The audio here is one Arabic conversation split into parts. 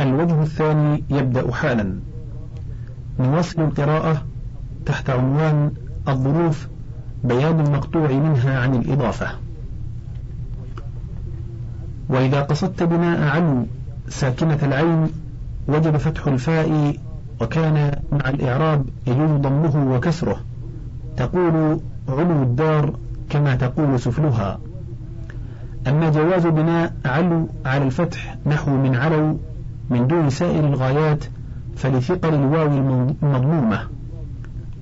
الوجه الثاني يبدأ حالا. نواصل القراءة تحت عنوان الظروف بيان المقطوع منها عن الإضافة. وإذا قصدت بناء علو ساكنة العين وجب فتح الفاء وكان مع الإعراب يجوز ضمه وكسره. تقول علو الدار كما تقول سفلها. أما جواز بناء علو على الفتح نحو من علو من دون سائر الغايات فلثقل الواو المضمومة.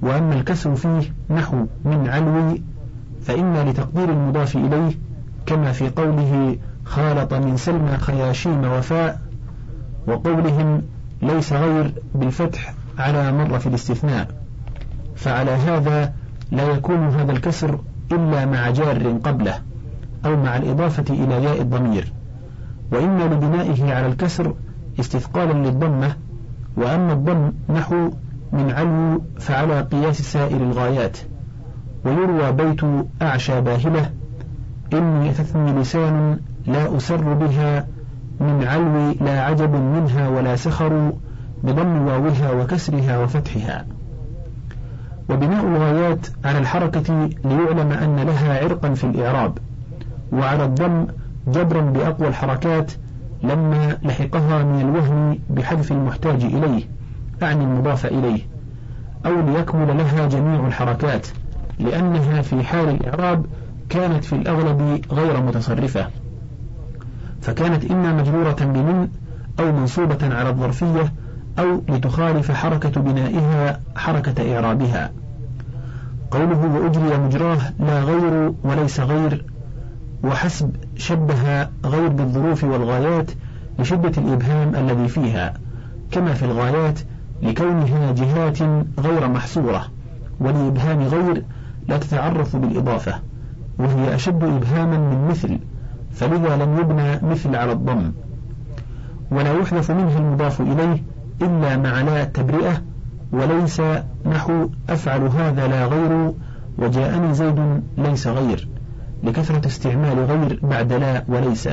وأما الكسر فيه نحو من علو فإما لتقدير المضاف إليه كما في قوله خالط من سلمى خياشيم وفاء وقولهم ليس غير بالفتح على مر في الاستثناء. فعلى هذا لا يكون هذا الكسر إلا مع جار قبله أو مع الإضافة إلى ياء الضمير. وإما لبنائه على الكسر استثقالا للضمة وأما الضم نحو من علو فعلى قياس سائر الغايات ويروى بيت أعشى باهلة إني أتثني لسان لا أسر بها من علو لا عجب منها ولا سخر بضم واوها وكسرها وفتحها. وبناء الغايات على الحركة ليعلم أن لها عرقا في الإعراب وعلى الضم جبرا بأقوى الحركات لما لحقها من الوهم بحذف المحتاج إليه أعني المضاف إليه أو ليكمل لها جميع الحركات لأنها في حال الإعراب كانت في الأغلب غير متصرفة. فكانت إما مجرورة بمن أو منصوبة على الظرفية أو لتخالف حركة بنائها حركة إعرابها. قوله وأجري مجراه لا غير وليس غير وحسب شبه غير بالظروف والغايات لشدة الإبهام الذي فيها كما في الغايات لكونها جهات غير محصورة ولإبهام غير لا تتعرف بالإضافة وهي أشد إبهاما من مثل فلذا لم يبنى مثل على الضم. ولا يحذف منه المضاف إليه إلا مع لا التبرئة وليس نحو أفعل هذا لا غير وجاءني زيد ليس غير. لكثرة استعمال غير بعد لا وليس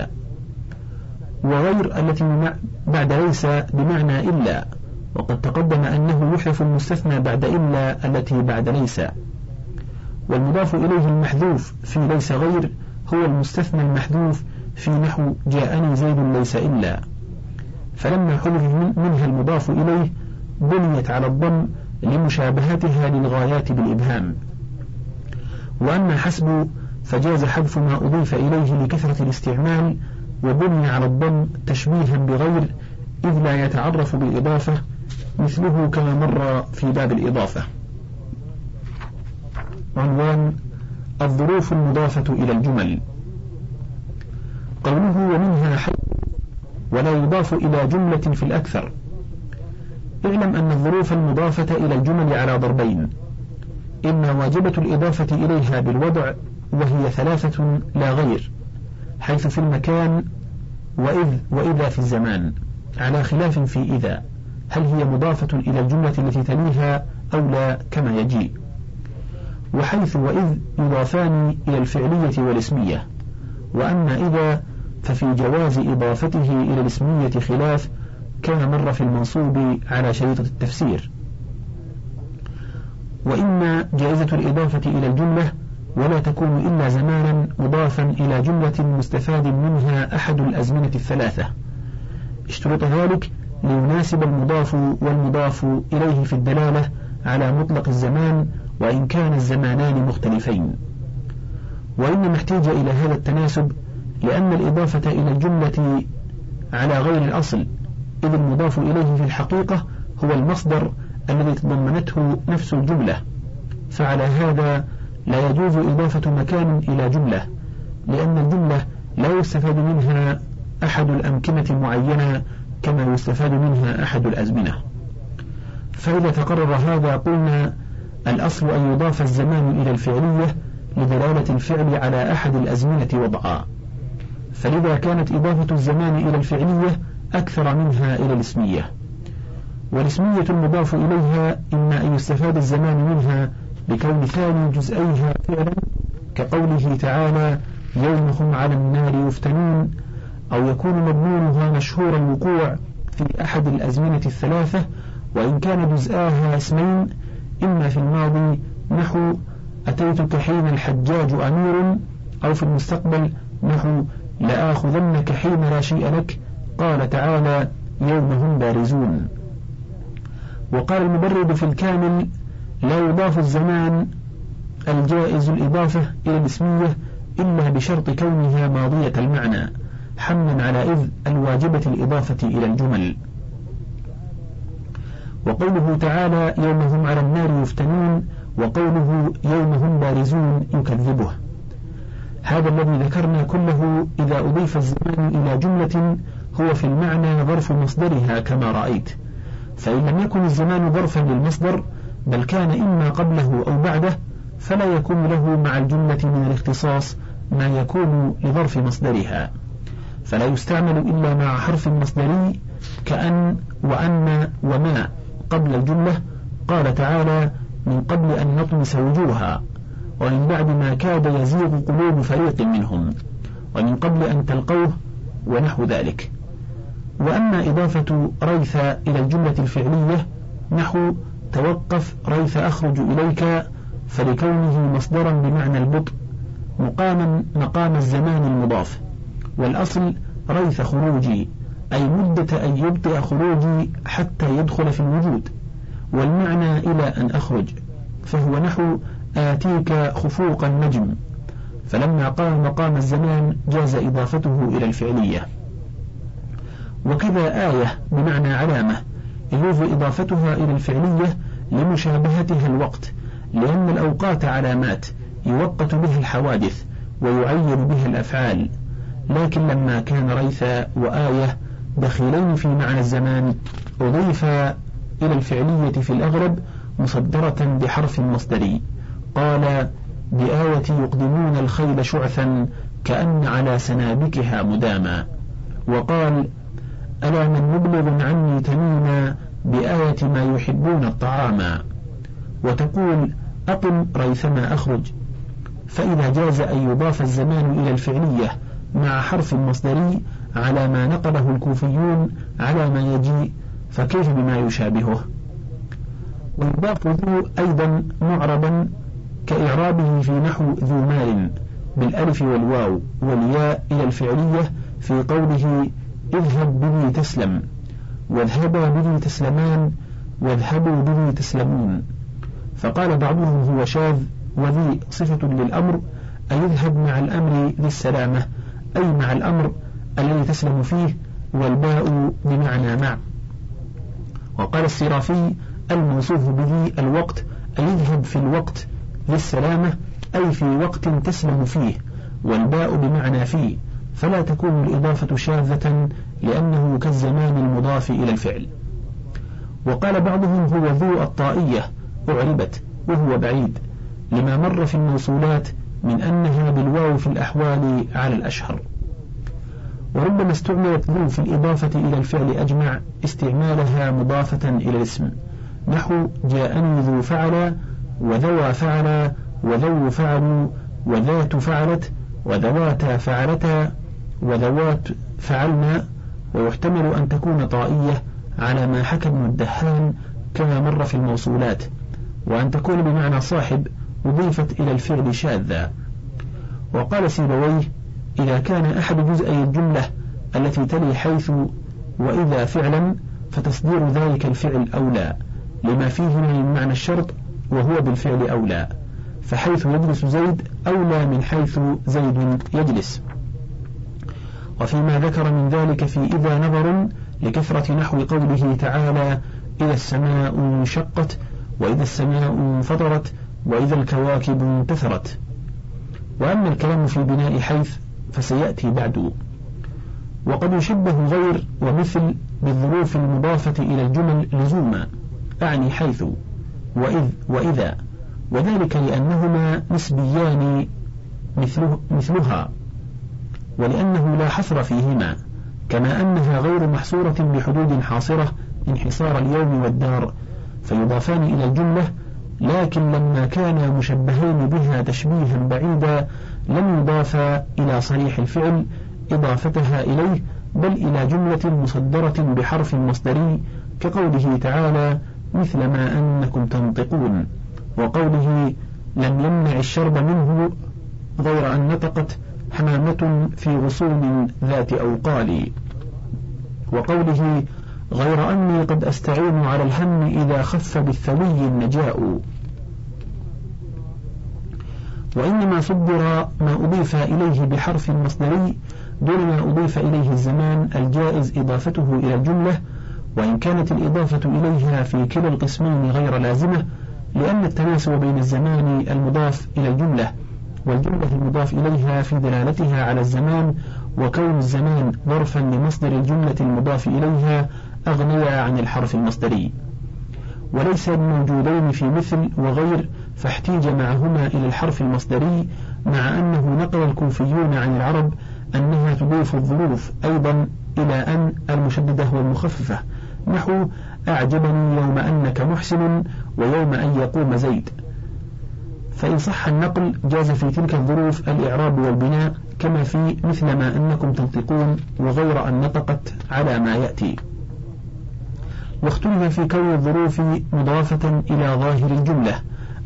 وغير التي بعد ليس بمعنى إلا وقد تقدم أنه يحذف المستثنى بعد إلا التي بعد ليس. والمضاف إليه المحذوف في ليس غير هو المستثنى المحذوف في نحو جاءني زيد ليس إلا. فلما حذف منها المضاف إليه بنيت على الضم لمشابهتها للغايات بالإبهام. وأما حسب فجاز حذف ما أضيف إليه لكثرة الاستعمال وبني على الضم تشبيها بغير إذ لا يتعرف بالإضافة مثله كما مر في باب الإضافة. عنوان الظروف المضافة إلى الجمل. قوله ومنها حي ولا يضاف إلى جملة في الأكثر. اعلم أن الظروف المضافة إلى الجمل على ضربين. إما واجبة الإضافة إليها بالوضع وهي ثلاثة لا غير حيث في المكان وإذ وإذا في الزمان على خلاف في إذا هل هي مضافة إلى الجملة التي تليها أو لا كما يجيء وحيث وإذ يضافان إلى الفعلية والاسمية وأما إذا ففي جواز إضافته إلى الاسمية خلاف كما مر في المنصوب على شريطة التفسير. وإما جائزة الإضافة إلى الجملة ولا تكون إلا زمانا مضافا إلى جملة مستفاد منها أحد الأزمنة الثلاثة. اشترط ذلك ليناسب المضاف والمضاف إليه في الدلالة على مطلق الزمان وإن كان الزمانان مختلفين. وإنما احتاج إلى هذا التناسب لأن الإضافة إلى الجملة على غير الأصل إذ المضاف إليه في الحقيقة هو المصدر الذي تضمنته نفس الجملة. فعلى هذا لا يجوز إضافة مكان إلى جملة لأن الجملة لا يستفاد منها أحد الأمكنة معينة كما يستفاد منها أحد الأزمنة. فإذا تقرر هذا قلنا الأصل أن يضاف الزمان إلى الفعلية لدلالة الفعل على أحد الأزمنة وضعا. فلذا كانت إضافة الزمان إلى الفعلية أكثر منها إلى الاسمية. والاسمية المضاف إليها إما أن يستفاد الزمان منها بكون ثاني جزئيها فعلا كقوله تعالى يوم هم على النار يفتنون أو يكون مضمونها مشهور الوقوع في أحد الأزمنة الثلاثة وإن كان جزآها اسمين إما في الماضي نحو أتيتك حين الحجاج أمير أو في المستقبل نحو لآخذنك حين لا شيء لك قال تعالى يوم هم بارزون. وقال المبرد في الكامل لا يضاف الزمان الجائز الإضافة إلى الاسمية إلا بشرط كونها ماضية المعنى حملا على إذ الواجبة الإضافة إلى الجمل. وقوله تعالى يوم هم على النار يفتنون وقوله يوم هم بارزون يكذبه هذا الذي ذكرنا كله إذا أضيف الزمان إلى جملة هو في المعنى ظرف مصدرها كما رأيت. فإن لم يكن الزمان ظرفا للمصدر بل كان إما قبله أو بعده فلا يكون له مع الجملة من الاختصاص ما يكون لظرف مصدرها. فلا يستعمل إلا مع حرف مصدري كأن وأن وما قبل الجملة قال تعالى من قبل أن نطمس وجوها ومن بعد ما كاد يزيغ قلوب فريق منهم ومن قبل أن تلقوه ونحو ذلك. وأما إضافة ريث إلى الجملة الفعلية نحو توقف ريث أخرج إليك فلكونه مصدرا بمعنى البطء مقاما مقام الزمان المضاف. والأصل ريث خروجي أي مدة أن يبطئ خروجي حتى يدخل في الوجود. والمعنى إلى أن أخرج فهو نحو آتيك خفوق النجم. فلما قام مقام الزمان جاز إضافته إلى الفعلية. وكذا آية بمعنى علامة. يجوز إضافتها إلى الفعلية لمشابهتها الوقت لأن الأوقات علامات يوقت بها الحوادث ويعين بها الأفعال. لكن لما كان ريثا وآية دخيلين في معنى الزمان أضيف إلى الفعلية في الأغلب مصدرة بحرف مصدري قال بآية يقدمون الخيل شعثا كأن على سنابكها مداما. وقال ألا من مبلغ عني تميما بآية ما يحبون الطعاما وتقول أقم ريثما أخرج. فإذا جاز أن يضاف الزمان إلى الفعلية مع حرف مصدري على ما نقله الكوفيون على ما يجي فكيف بما يشابهه؟ ويضاف ذو أيضا معربا كإعرابه في نحو ذو مال بالألف والواو والياء إلى الفعلية في قوله اذهب به تسلم. واذهبا به تسلمان واذهبوا به تسلمون. فقال بعضهم هو شاذ وذي صفة للأمر أي يذهب مع الأمر ذي السلامة؟ أي مع الأمر الذي تسلم فيه والباء بمعنى مع. وقال السرافي الموصوف به الوقت أي يذهب في الوقت ذي السلامة أي في وقت تسلم فيه والباء بمعنى فيه. فلا تكون الإضافة شاذة لأنه كالزمان المضاف إلى الفعل. وقال بعضهم هو ذو الطائية أعربت وهو بعيد. لما مر في الموصولات من أنها بالواو في الأحوال على الأشهر. وربما استعملت ذو في الإضافة إلى الفعل أجمع استعمالها مضافة إلى الاسم. نحو جاءني ذو فعل وذوى فعل وذو فعلوا وذات فعلت وذواتا فعلتا وذوات فعلنا. ويحتمل أن تكون طائية على ما حكى ابن الدهان كما مر في الموصولات وأن تكون بمعنى صاحب أضيفت إلى الفعل شاذا. وقال سيبويه إذا كان أحد جزئي الجملة التي تلي حيث وإذا فعلا فتصدير ذلك الفعل أولى لما فيه من معنى الشرط وهو بالفعل أولى فحيث يجلس زيد أولى من حيث زيد يجلس. وفيما ذكر من ذلك في إذا نظر لكثرة نحو قوله تعالى إذا السماء انشقت وإذا السماء انفطرت وإذا الكواكب انتثرت. وأما الكلام في بناء حيث فسيأتي بعد. وقد يشبه غير ومثل بالظروف المضافة إلى الجمل لزوما أعني حيث وإذ وإذا. وذلك لأنهما نسبيان مثله مثلها. ولأنه لا حصر فيهما كما أنها غير محصورة بحدود حاصرة انحصار اليوم والدار فيضافان إلى الجملة لكن لما كانا مشبهين بها تشبيها بعيدا لم يضافا إلى صريح الفعل إضافتها إليه بل إلى جملة مصدرة بحرف مصدري كقوله تعالى مثل ما أنكم تنطقون وقوله لم يمنع الشرب منه غير أن نطقت حمامة في غصون ذات أوقال. وقوله غير أني قد أستعين على الهم إذا خف بالثوي النجاء. وإنما صدر ما أضيف إليه بحرف مصدري دون ما أضيف إليه الزمان الجائز إضافته إلى الجملة وإن كانت الإضافة إليها في كلا القسمين غير لازمة لأن التناسب بين الزمان المضاف إلى الجملة. والجملة المضاف إليها في دلالتها على الزمان وكون الزمان ظرفا لمصدر الجملة المضاف إليها أغنيا عن الحرف المصدري. وليس موجودين في مثل وغير فاحتيج معهما إلى الحرف المصدري مع أنه نقل الكوفيون عن العرب أنها تضيف الظروف أيضا إلى أن المشددة والمخففة. نحو أعجبني يوم أنك محسن ويوم أن يقوم زيد. فإن صح النقل جاز في تلك الظروف الإعراب والبناء كما في مثل ما أنكم تنطقون وغير أن نطقت على ما يأتي. واختلف في كون الظروف مضافة إلى ظاهر الجملة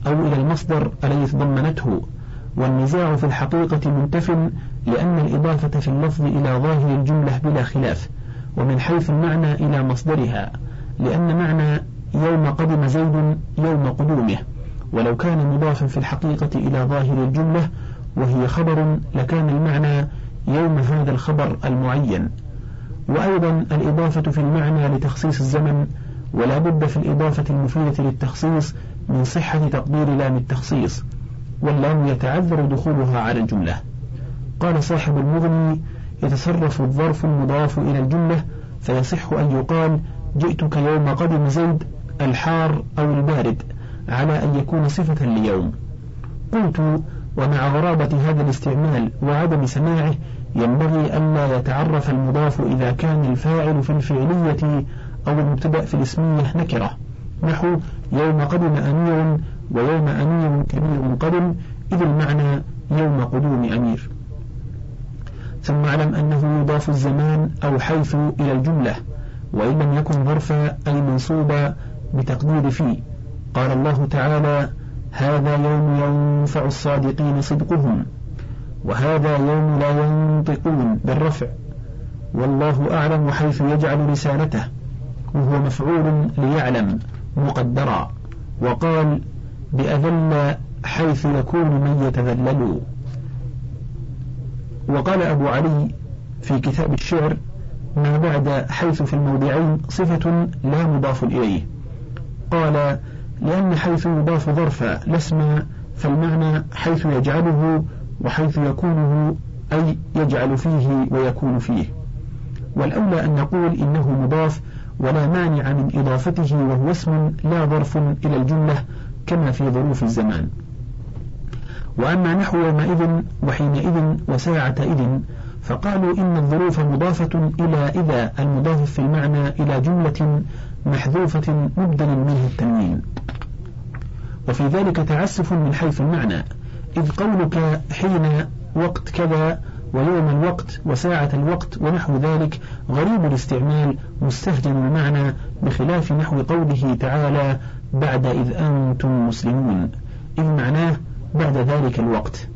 أو إلى المصدر الذي تضمنته والنزاع في الحقيقة منتف لأن الإضافة في اللفظ إلى ظاهر الجملة بلا خلاف ومن حيث المعنى إلى مصدرها لأن معنى يوم قدم زيد يوم قدومه. ولو كان مضافا في الحقيقة إلى ظاهر الجملة وهي خبر لكان المعنى يوم هذا الخبر المعين. وأيضا الإضافة في المعنى لتخصيص الزمن ولا بد في الإضافة المفيدة للتخصيص من صحة تقدير لام التخصيص واللام يتعذر دخولها على الجملة. قال صاحب المغني يتصرف الظرف المضاف إلى الجملة فيصح أن يقال جئتك يوم قدم زيد الحار أو البارد. على أن يكون صفة ليوم. قلت ومع غرابة هذا الاستعمال وعدم سماعه ينبغي ألا يتعرف المضاف إذا كان الفاعل في الفعلية أو المبتدأ في الاسمية نكرة. نحو يوم قدم أمير ويوم أمير كبير قدم إذ المعنى يوم قدوم أمير. ثم اعلم أنه يضاف الزمان أو حيث إلى الجملة وإن لم يكن ظرفا أي منصوبا بتقدير في قال الله تعالى هذا يوم ينفع الصادقين صدقهم وهذا يوم لا ينطقون بالرفع والله أعلم حيث يجعل رسالته وهو مفعول ليعلم مقدرا وقال بأذل حيث يكون من يتذلل. وقال أبو علي في كتاب الشعر ما بعد حيث في الموضعين صفة لا مضاف إليه. قال لأن حيث يضاف ظرفا لاسم فالمعنى حيث يجعله وحيث يكونه أي يجعل فيه ويكون فيه. والأولى أن نقول إنه مضاف ولا مانع من إضافته وهو اسم لا ظرف إلى الجملة كما في ظروف الزمان. وأما نحو يومئذ وحينئذ وساعة إذ فقالوا إن الظروف مضافة إلى إذا المضاف في المعنى إلى جملة محذوفة مبدل منها التنوين وفي ذلك تعسف من حيث المعنى إذ قولك حين وقت كذا ويوم الوقت وساعة الوقت ونحو ذلك غريب الاستعمال مستهجن المعنى بخلاف نحو قوله تعالى بعد إذ أنتم مسلمون إذ معناه بعد ذلك الوقت.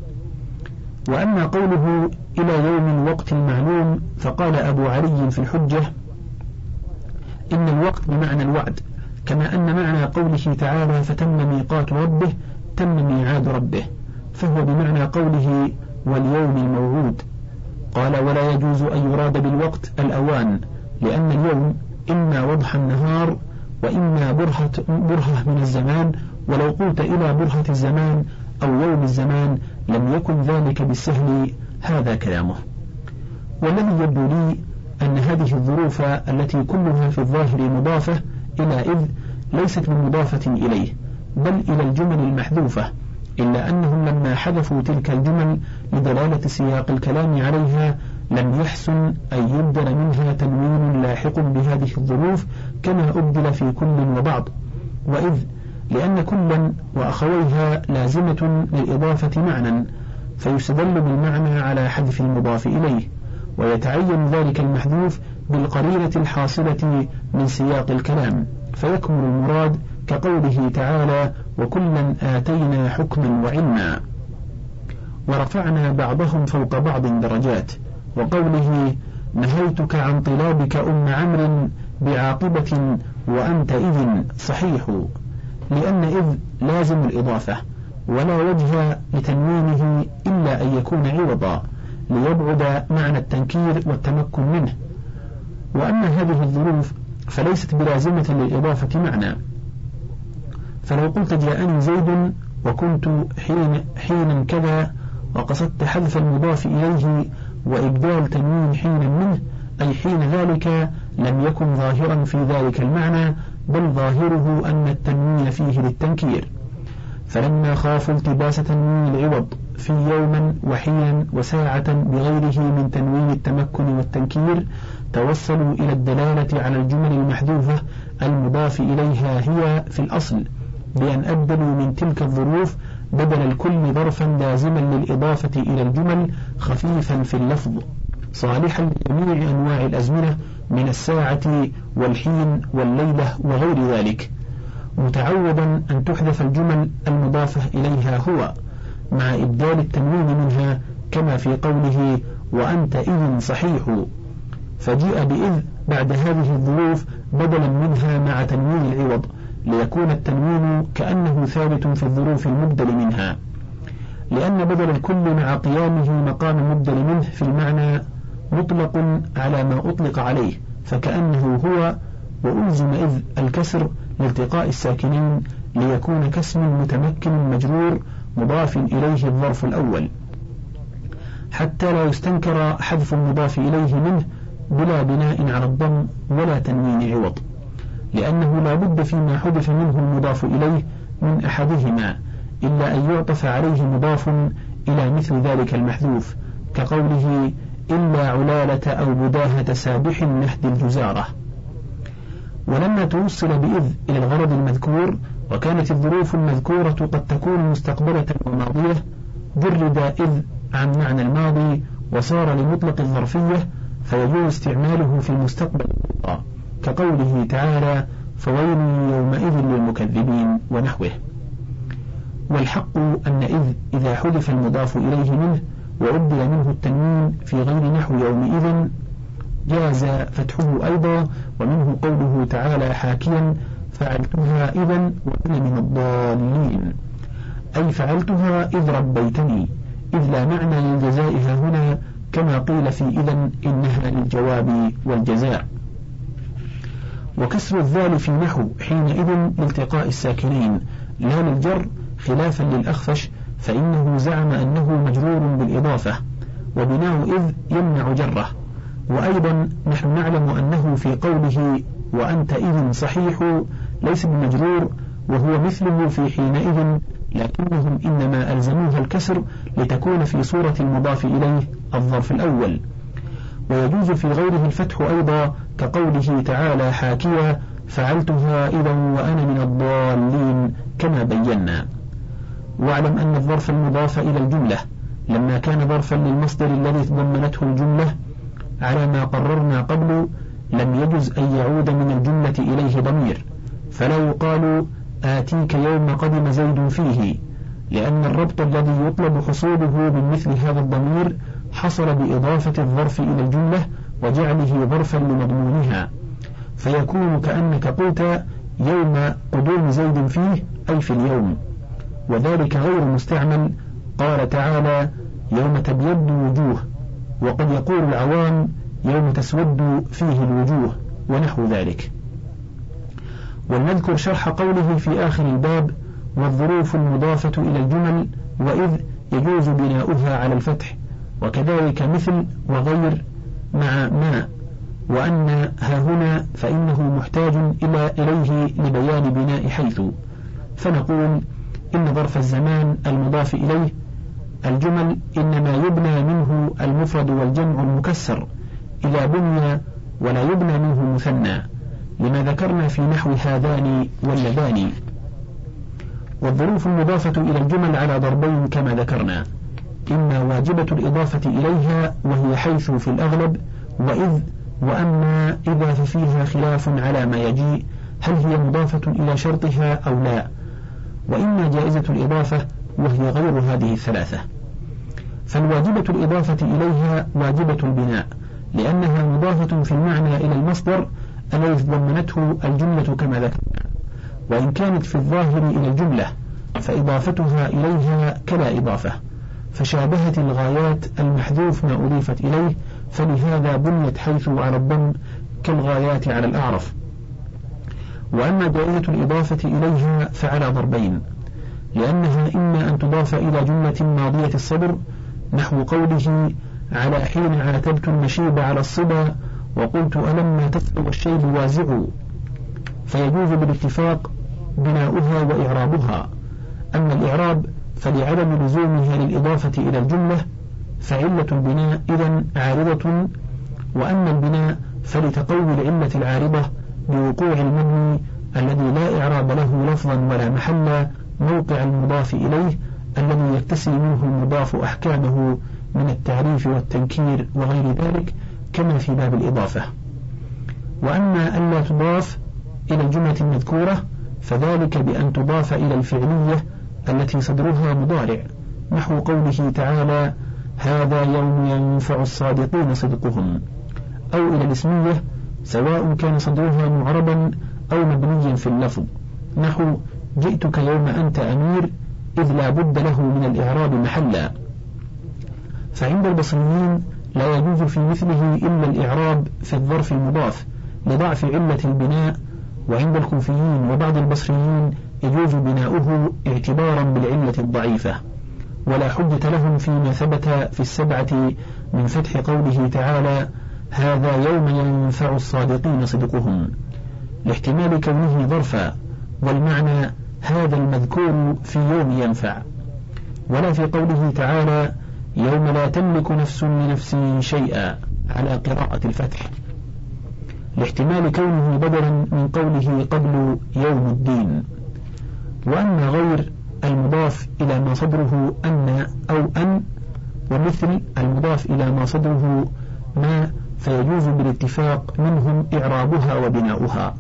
وأما قوله إلى يوم الوقت المعلوم فقال أبو علي في الحجة إن الوقت بمعنى الوعد كما أن معنى قوله تعالى فتم ميقات ربه تم ميعاد ربه فهو بمعنى قوله واليوم الموعود قال ولا يجوز أن يراد بالوقت الأوان لأن اليوم إما وضح النهار وإما برهة, برهة من الزمان ولو قلت إلى برهة الزمان أو يوم الزمان لم يكن ذلك بالسهل هذا كلامه والذي يبدو لي أن هذه الظروف التي كلها في الظاهر مضافة إلى إذ ليست بمضافة إليه بل إلى الجمل المحذوفة إلا أنهم لما حذفوا تلك الجمل لدلالة سياق الكلام عليها لم يحسن أن يبدل منها تنوين لاحق بهذه الظروف كما أبدل في كل وبعض. وإذ لأن كلا وأخويها لازمة للإضافة معنى فيستدل بالمعنى على حذف المضاف إليه. ويتعين ذلك المحذوف بالقرينة الحاصلة من سياق الكلام فيكمل المراد كقوله تعالى وكلا آتينا حكما وعلما ورفعنا بعضهم فوق بعض درجات وقوله نهيتك عن طلابك أم عمرو بعاقبة وأنت إذ صحيح لأن إذ لازم الإضافة ولا وجه لتنوينه إلا أن يكون عوضا. ليبعد معنى التنكير والتمكن منه. وأما هذه الظروف فليست بلازمة للإضافة معنى. فلو قلت جاءني زيد وكنت حين حينا كذا وقصدت حذف المضاف إليه وإبدال تنوين حين منه أي حين ذلك لم يكن ظاهرا في ذلك المعنى بل ظاهره أن التنوين فيه للتنكير. فلما خافوا التباس تنوين العوض في يوما وحينا وساعة بغيره من تنوين التمكن والتنكير توصلوا إلى الدلالة على الجمل المحذوفة المضاف إليها هي في الأصل بأن أبدلوا من تلك الظروف بدل الكل ظرفا لازما للإضافة إلى الجمل خفيفا في اللفظ صالحا لجميع أنواع الأزمنة من الساعة والحين والليلة وغير ذلك متعودا أن تحذف الجمل المضافة إليها هو. مع إبدال التنوين منها كما في قوله وأنت إذ صحيح. فجيء بإذ بعد هذه الظروف بدلا منها مع تنوين العوض ليكون التنوين كأنه ثابت في الظروف المبدل منها. لأن بدل الكل مع قيامه مقام مبدل منه في المعنى مطلق على ما أطلق عليه فكأنه هو وألزم إذ الكسر لالتقاء الساكنين ليكون كاسم متمكن مجرور مضاف إليه الظرف الأول حتى لا يستنكر حذف المضاف إليه منه بلا بناء على الضم ولا تنوين عوض لأنه لا بد فيما حذف منه المضاف إليه من أحدهما إلا أن يعطف عليه مضاف إلى مثل ذلك المحذوف كقوله إلا علالة أو بداهة سابح نهد الجزارة. ولما توصل بإذ إلى الغرض المذكور وكانت الظروف المذكورة قد تكون مستقبلة وماضية جرد إذ عن معنى الماضي وصار لمطلق الظرفية فيجوز استعماله في المستقبل كقوله تعالى فويل يومئذ للمكذبين ونحوه. والحق أن إذ إذا حذف المضاف إليه منه وعدل منه التنوين في غير نحو يومئذ جاز فتحه أيضا ومنه قوله تعالى حاكيا فعلتها إذا وأنا من الضالين. أي فعلتها إذ ربيتني. إذ لا معنى للجزاء هنا كما قيل في إذا إنها للجواب والجزاء. وكسر الذال في نحو حينئذ لالتقاء الساكنين. لا للجر خلافا للأخفش فإنه زعم أنه مجرور بالإضافة. وبناء إذ يمنع جره. وأيضا نحن نعلم أنه في قوله وأنت إذ صحيح ليس بمجرور وهو مثله في حينئذ لكنهم إنما ألزموها الكسر لتكون في صورة المضاف إليه الظرف الأول. ويجوز في غيره الفتح أيضا كقوله تعالى حاكيا فعلتها إذا وأنا من الضالين كما بينا. واعلم أن الظرف المضاف إلى الجملة لما كان ظرفا للمصدر الذي تضمنته الجملة على ما قررنا قبل لم يجز أن يعود من الجملة إليه ضمير. فلا يقال آتيك يوم قدم زيد فيه لأن الربط الذي يطلب حصوله من مثل هذا الضمير حصل بإضافة الظرف إلى الجملة وجعله ظرفا لمضمونها. فيكون كأنك قلت يوم قدوم زيد فيه أي في اليوم. وذلك غير مستعمل. قال تعالى يوم تبيض وجوه وقد يقول العوام يوم تسود فيه الوجوه ونحو ذلك. ولنذكر شرح قوله في آخر الباب والظروف المضافة إلى الجمل وإذ يجوز بناؤها على الفتح وكذلك مثل وغير مع ما وأن ها هنا فإنه محتاج إلى إليه لبيان بناء حيث. فنقول إن ظرف الزمان المضاف إليه الجمل إنما يبنى منه المفرد والجمع المكسر إذا بني ولا يبنى منه مثنى. لما ذكرنا في نحو هذان واللذان. والظروف المضافة إلى الجمل على ضربين كما ذكرنا. إما واجبة الإضافة إليها وهي حيث في الأغلب وإذ وأما إذا ففيها خلاف على ما يجيء هل هي مضافة إلى شرطها أو لا. وإما جائزة الإضافة وهي غير هذه الثلاثة. فالواجبة الإضافة إليها واجبة البناء لأنها مضافة في المعنى إلى المصدر الذي ضمنته الجملة كما ذكرنا وإن كانت في الظاهر إلى الجملة فإضافتها إليها كلا إضافة. فشابهت الغايات المحذوف ما أضيفت إليه فلهذا بنيت حيث على الضم كالغايات على الأعرف. وأما جائزة الإضافة إليها فعلى ضربين لأنها إما أن تضاف إلى جملة ماضية الصدر نحو قوله على حين عاتبت المشيب على الصبا وقلت ألما تسلو الشيب وازع فيجوز بالاتفاق بناؤها وإعرابها أما الإعراب فلعدم لزومها للإضافة إلى الجملة فعلة البناء إذا عارضة وأما البناء فلتقوي العلة العارضة بوقوع المبني الذي لا إعراب له لفظا ولا محلا موقع المضاف إليه الذي يكتسي منه المضاف أحكامه من التعريف والتنكير وغير ذلك كما في باب الإضافة. وأما ألا تضاف إلى الجملة المذكورة فذلك بأن تضاف إلى الفعلية التي صدرها مضارع نحو قوله تعالى هذا يوم ينفع الصادقين صدقهم أو إلى الاسمية سواء كان صدرها معربا أو مبنيا في اللفظ نحو جئتك يوم أنت أمير إذ لا بد له من الإعراب محلا فعند البصريين لا يجوز في مثله إلا الإعراب في الظرف المضاف لضعف علة البناء وعند الكوفيين وبعض البصريين يجوز بناؤه اعتبارا بالعلة الضعيفة. ولا حجة لهم فيما ثبت في السبعة من فتح قوله تعالى هذا يوم ينفع الصادقين صدقهم لاحتمال كونه ظرفا والمعنى هذا المذكور في يوم ينفع ولا في قوله تعالى يوم لا تملك نفس لنفس شيئا على قراءة الفتح. لاحتمال كونه بدلا من قوله قبل يوم الدين. وأما غير المضاف إلى ما صدره أن أو أن ومثل المضاف إلى ما صدره ما فيجوز بالاتفاق منهم إعرابها وبناؤها.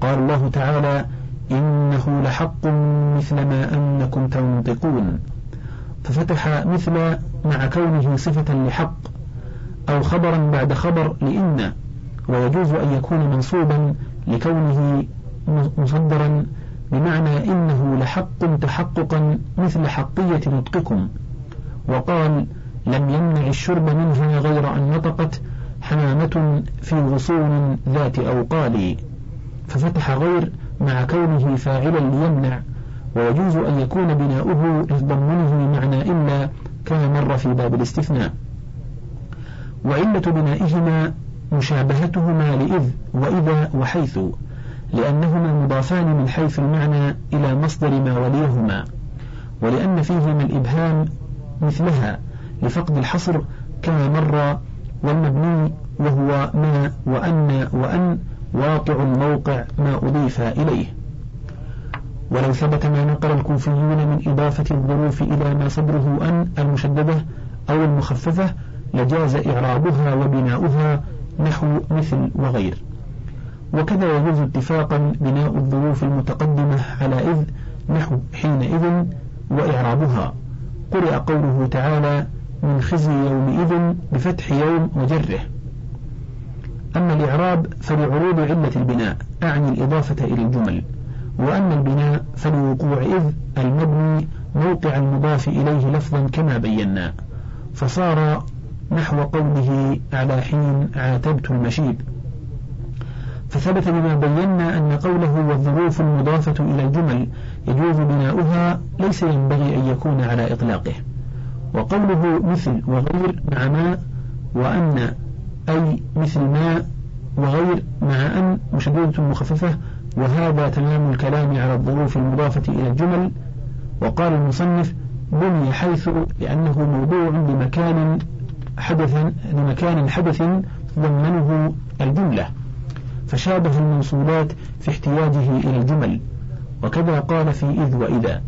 قال الله تعالى إنه لحق مثل ما أنكم تنطقون. ففتح مثل مع كونه صفة لحق أو خبرا بعد خبر لإن ويجوز أن يكون منصوبا لكونه مصدرا بمعنى إنه لحق تحققا مثل حقية نطقكم. وقال لم يمنع الشرب منها غير أن نطقت حمامة في غصون ذات أوقال. ففتح غير مع كونه فاعلا ليمنع ويجوز أن يكون بناؤه لتضمنه معنى إلا كما مر في باب الاستثناء. وعلة بنائهما مشابهتهما لإذ وإذا وحيث لأنهما مضافان من حيث المعنى إلى مصدر ما وليهما ولأن فيهما الإبهام مثلها لفقد الحصر كما مر والمبني وهو ما وأن وأن واقع الموقع ما أضيف إليه. ولو ثبت ما نقل الكوفيون من إضافة الظروف إلى ما صدره أن المشددة أو المخففة لجاز إعرابها وبناؤها نحو مثل وغير. وكذا يجوز اتفاقا بناء الظروف المتقدمة على إذ نحو حينئذ وإعرابها. قرأ قوله تعالى من خزي يومئذ بفتح يوم وجره. أما الإعراب فلعروض علة البناء أعني الإضافة إلى الجمل. وأما البناء فلوقوع إذ المبني موقع المضاف إليه لفظا كما بينا. فصار نحو قوله على حين عاتبت المشيب. فثبت بما بينا أن قوله والظروف المضافة إلى الجمل يجوز بناؤها ليس ينبغي أن يكون على إطلاقه. وقوله مثل وغير مع ما وأن أي مثل ما وغير مع أن مشددة مخففة وهذا تمام الكلام على الظروف المضافة إلى الجمل. وقال المصنف بني حيث لأنه موضوع لمكان حدث لمكان حدث ضمنه الجملة فشابه الموصولات في احتياجه إلى الجمل. وكذا قال في إذ وإذا.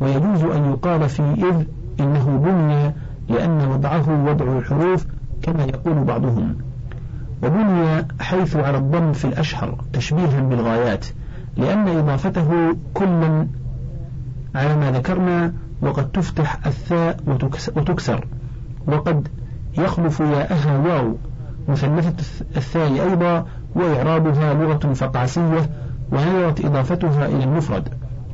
ويجوز أن يقال في إذ إنه بني لأن وضعه وضع الحروف كما يقول بعضهم. وبني حيث على الضم في الأشهر تشبيها بالغايات لأن إضافته كلا على ما ذكرنا وقد تفتح الثاء وتكسر. وقد يخلف ياءها واو مثلثة الثاء أيضا وإعرابها لغة فقعسية ونذرت إضافتها إلى المفرد.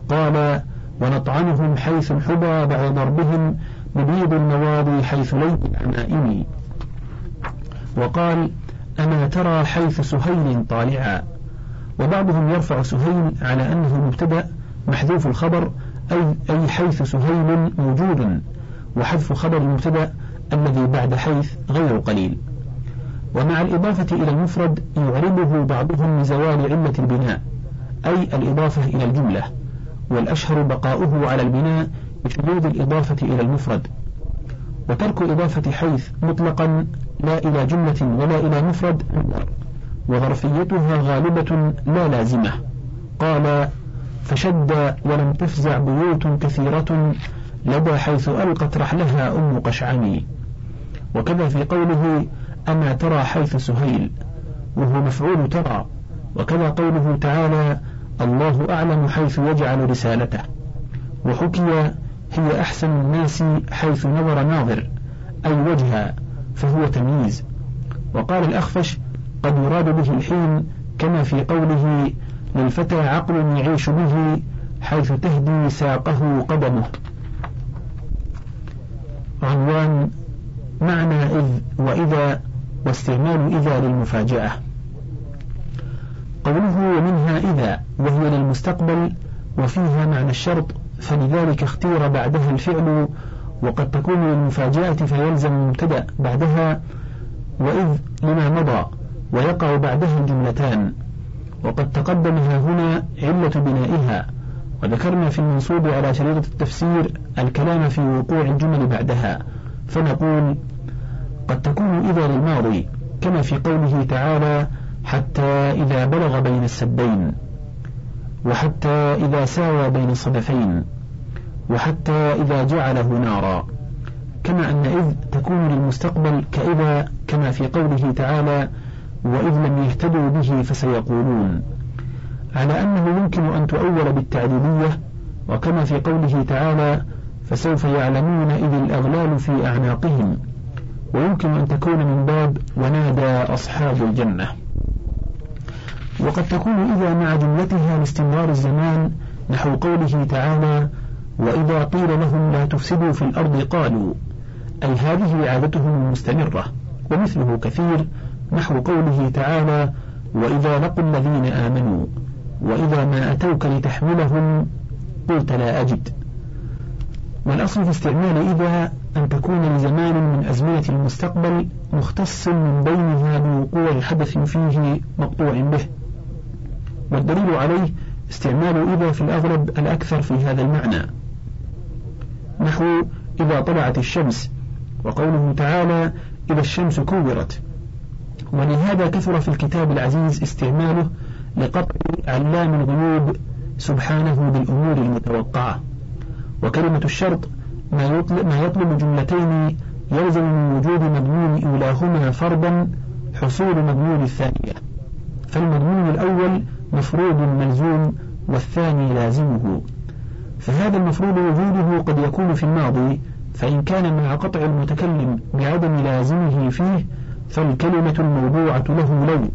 قال ونطعنهم حيث الحبى بعد ضربهم ببيض المواضي حيث ليل العمائم وقال أما ترى حيث سهيل طالعا. وبعضهم يرفع سهيل على أنه مبتدأ محذوف الخبر أي, أي حيث سهيل موجود. وحذف خبر المبتدأ الذي بعد حيث غير قليل. ومع الإضافة إلى المفرد يعربه بعضهم لزوال علة البناء أي الإضافة إلى الجملة. والأشهر بقاؤه على البناء بشذوذ الإضافة إلى المفرد. وترك إضافة حيث مطلقا لا إلى جملة ولا إلى مفرد. وظرفيتها غالبة لا لازمة. قال فشد ولم تفزع بيوت كثيرة لدى حيث ألقت رحلها أم قشعمي وكذا في قوله أما ترى حيث سهيل. وهو مفعول ترى. وكذا قوله تعالى الله أعلم حيث يجعل رسالته. وحكي هي أحسن الناس حيث نظر ناظر. أي وجها فهو تمييز. وقال الأخفش قد يراد به الحين كما في قوله للفتى عقل يعيش به حيث تهدي ساقه قدمه. عنوان معنى إذ وإذا واستعمال إذا للمفاجأة. قوله ومنها إذا وهي للمستقبل وفيها معنى الشرط فلذلك اختير بعدها الفعل وقد تكون للمفاجأة فيلزم المبتدأ بعدها وإذ لما مضى ويقع بعدها الجملتان. وقد تقدمها هنا علة بنائها وذكرنا في المنصوب على شريطة التفسير الكلام في وقوع الجمل بعدها. فنقول قد تكون إذا للماضي كما في قوله تعالى حتى إذا بلغ بين السدين وحتى إذا ساوى بين الصدفين. وحتى إذا جعله نارا. كما أن إذ تكون للمستقبل كإذا كما في قوله تعالى وإذ لم يهتدوا به فسيقولون على أنه يمكن أن تؤول بالتعديلية وكما في قوله تعالى فسوف يعلمون إذ الأغلال في أعناقهم ويمكن أن تكون من باب ونادى أصحاب الجنة. وقد تكون إذا مع جملتها لاستمرار الزمان نحو قوله تعالى وإذا قيل لهم لا تفسدوا في الأرض قالوا أي هذه عادتهم المستمرة ومثله كثير نحو قوله تعالى وإذا لقوا الذين آمنوا وإذا ما أتوك لتحملهم قلت لا أجد. والأصل في استعمال إذا أن تكون لزمان من أزمنة المستقبل مختص من بينها بوقوع الحدث فيه مقطوع به. والدليل عليه استعمال إذا في الأغلب الأكثر في هذا المعنى. نحو إذا طلعت الشمس وقوله تعالى إذا الشمس كورت. ولهذا كثر في الكتاب العزيز استعماله لقطع علام الغيوب سبحانه بالأمور المتوقعة. وكلمة الشرط ما يطلب, ما يطلب جملتين يلزم من وجود مضمون أولاهما فرضا حصول مضمون الثانية. فالمضمون الأول مفروض ملزوم والثاني لازمه. فهذا المفروض وجوده قد يكون في الماضي فإن كان مع قطع المتكلم بعدم لازمه فيه فالكلمة الموضوعة له لو.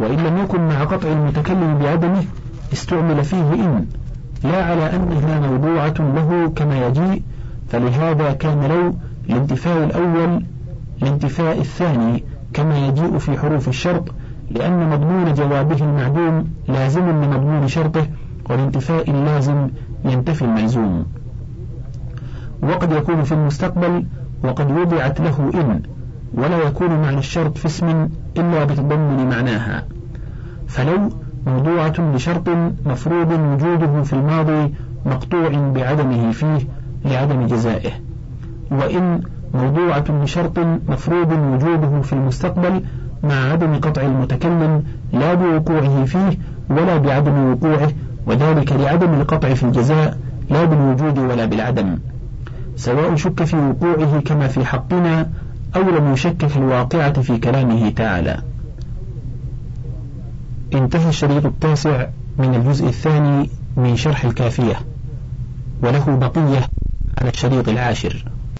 وإن لم يكن مع قطع المتكلم بعدمه استعمل فيه إن. لا على أنها موضوعة له كما يجيء فلهذا كان لو لانتفاء الأول لانتفاء الثاني كما يجيء في حروف الشرط لأن مضمون جوابه المعدوم لازم لمضمون شرطه والانتفاء اللازم ينتفي الملزوم وقد يكون في المستقبل وقد وضعت له إن ولا يكون معنى الشرط في اسم إلا بتضمن معناها. فلو موضوعة بشرط مفروض وجوده في الماضي مقطوع بعدمه فيه لعدم جزائه. وإن موضوعة بشرط مفروض وجوده في المستقبل مع عدم قطع المتكلم لا بوقوعه فيه ولا بعدم وقوعه وذلك لعدم القطع في الجزاء لا بالوجود ولا بالعدم. سواء شك في وقوعه كما في حقنا أو لم يشك في الواقعة في كلامه تعالى. انتهى الشريط التاسع من الجزء الثاني من شرح الكافية. وله بقية على الشريط العاشر.